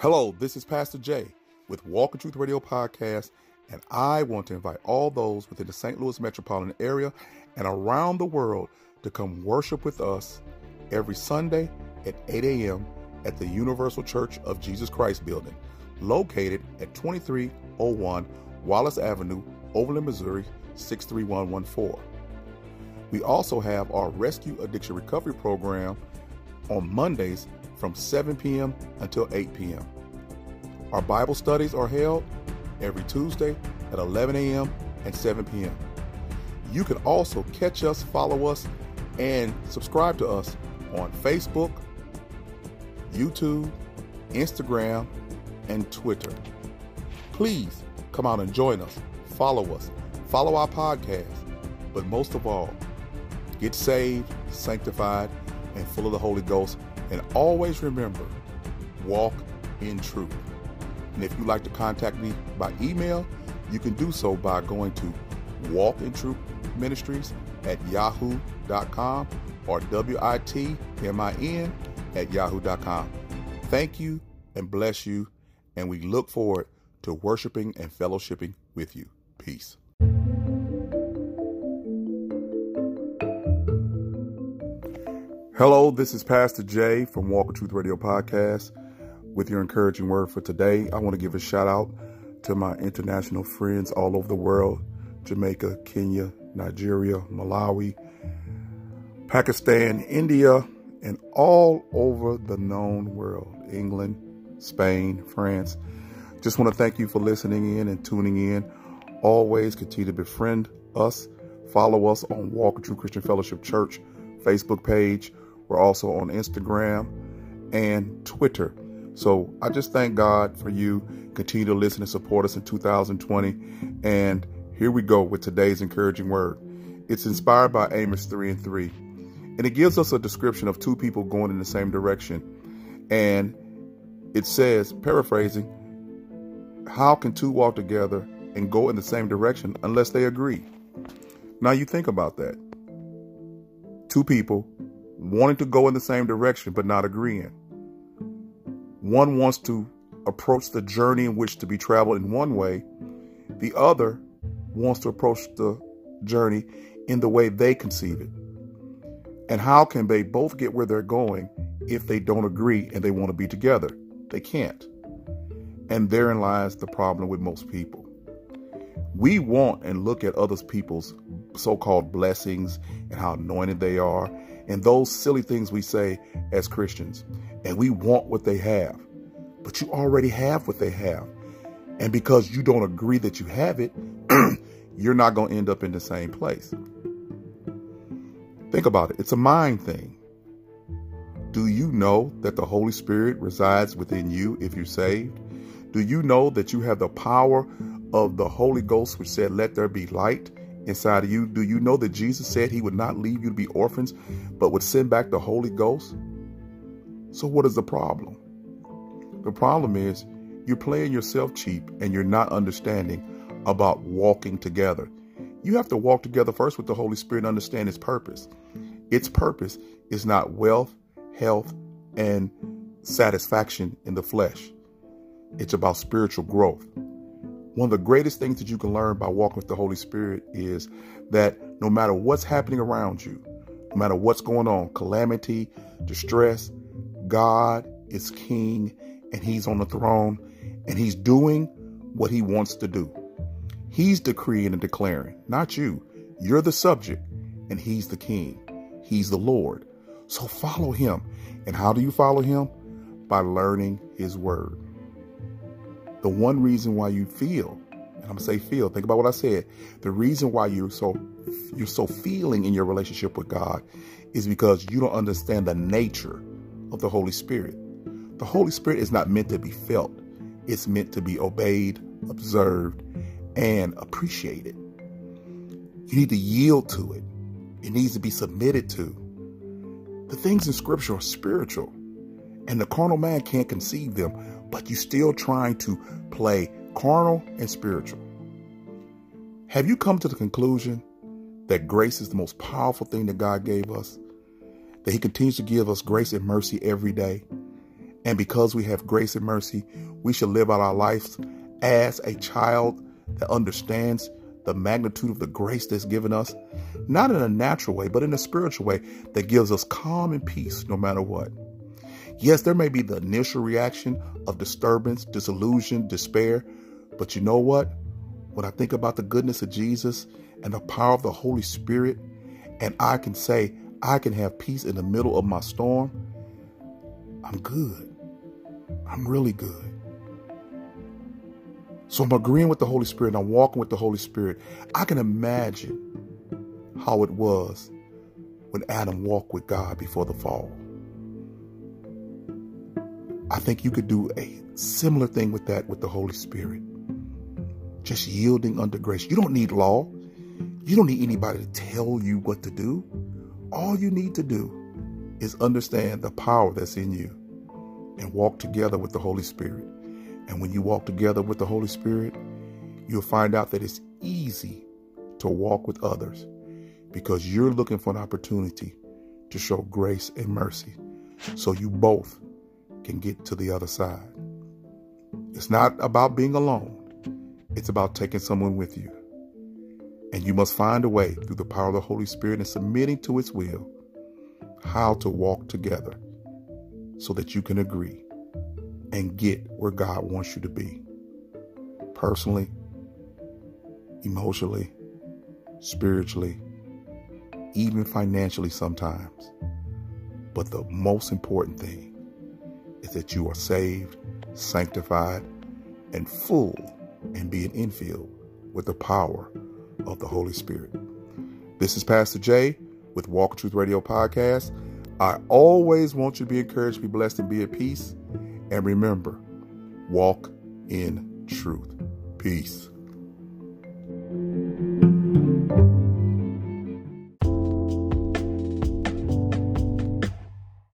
Hello, this is Pastor Jay with Walk in Truth Radio Podcast, and I want to invite all those within the St. Louis metropolitan area and around the world to come worship with us every Sunday at 8 a.m. at the Universal Church of Jesus Christ building, located at 2301 Wallace Avenue, Overland, Missouri 63114. We also have our Rescue Addiction Recovery Program on Mondays from 7 p.m. until 8 p.m. Our Bible studies are held every Tuesday at 11 a.m. and 7 p.m. You can also catch us, follow us, and subscribe to us on Facebook, YouTube, Instagram, and Twitter. Please come out and join us, follow us, follow our podcast, but most of all, get saved, sanctified, and full of the Holy Ghost. And always remember, walk in truth. And if you'd like to contact me by email, you can do so by going to Walk in Truth Ministries at yahoo.com or W-I-T-M-I-N at yahoo.com. Thank you and bless you, and we look forward to worshiping and fellowshipping with you. Peace. Hello, this is Pastor Jay from Walk in Truth Radio Podcast with your encouraging word for today. I want to give a shout out to my international friends all over the world Jamaica, Kenya, Nigeria, Malawi, Pakistan, India, and all over the known world England, Spain, France. Just want to thank you for listening in and tuning in. Always continue to befriend us. Follow us on Walk in Truth Christian Fellowship Church Facebook page we're also on Instagram and Twitter. So I just thank God for you. Continue to listen and support us in 2020. And here we go with today's encouraging word. It's inspired by Amos 3 and 3. And it gives us a description of two people going in the same direction. And it says, paraphrasing, how can two walk together and go in the same direction unless they agree? Now you think about that. Two people wanting to go in the same direction but not agreeing. One wants to approach the journey in which to be traveled in one way, the other wants to approach the journey in the way they conceive it. And how can they both get where they're going if they don't agree and they want to be together? They can't. And therein lies the problem with most people. We want and look at other people's so called blessings and how anointed they are and those silly things we say as Christians. And we want what they have. But you already have what they have. And because you don't agree that you have it, you're not going to end up in the same place. Think about it. It's a mind thing. Do you know that the Holy Spirit resides within you if you're saved? Do you know that you have the power of the Holy Ghost, which said, Let there be light? Inside of you? Do you know that Jesus said he would not leave you to be orphans, but would send back the Holy Ghost? So, what is the problem? The problem is you're playing yourself cheap and you're not understanding about walking together. You have to walk together first with the Holy Spirit and understand its purpose. Its purpose is not wealth, health, and satisfaction in the flesh, it's about spiritual growth. One of the greatest things that you can learn by walking with the Holy Spirit is that no matter what's happening around you, no matter what's going on, calamity, distress, God is king and he's on the throne and he's doing what he wants to do. He's decreeing and declaring, not you. You're the subject and he's the king. He's the Lord. So follow him. And how do you follow him? By learning his word the one reason why you feel, and I'm gonna say feel, think about what I said. The reason why you're so you're so feeling in your relationship with God is because you don't understand the nature of the Holy Spirit. The Holy Spirit is not meant to be felt. It's meant to be obeyed, observed, and appreciated. You need to yield to it. It needs to be submitted to. The things in scripture are spiritual, and the carnal man can't conceive them but you're still trying to play carnal and spiritual. Have you come to the conclusion that grace is the most powerful thing that God gave us? That He continues to give us grace and mercy every day? And because we have grace and mercy, we should live out our lives as a child that understands the magnitude of the grace that's given us, not in a natural way, but in a spiritual way that gives us calm and peace no matter what. Yes, there may be the initial reaction of disturbance, disillusion, despair, but you know what? When I think about the goodness of Jesus and the power of the Holy Spirit, and I can say, I can have peace in the middle of my storm, I'm good. I'm really good. So I'm agreeing with the Holy Spirit. And I'm walking with the Holy Spirit. I can imagine how it was when Adam walked with God before the fall. I think you could do a similar thing with that with the Holy Spirit. Just yielding under grace. You don't need law. You don't need anybody to tell you what to do. All you need to do is understand the power that's in you and walk together with the Holy Spirit. And when you walk together with the Holy Spirit, you'll find out that it's easy to walk with others because you're looking for an opportunity to show grace and mercy so you both can get to the other side. It's not about being alone, it's about taking someone with you. And you must find a way through the power of the Holy Spirit and submitting to its will how to walk together so that you can agree and get where God wants you to be personally, emotionally, spiritually, even financially sometimes. But the most important thing is that you are saved, sanctified, and full and being infilled with the power of the Holy Spirit. This is Pastor Jay with Walk Truth Radio Podcast. I always want you to be encouraged, be blessed, and be at peace. And remember, walk in truth. Peace.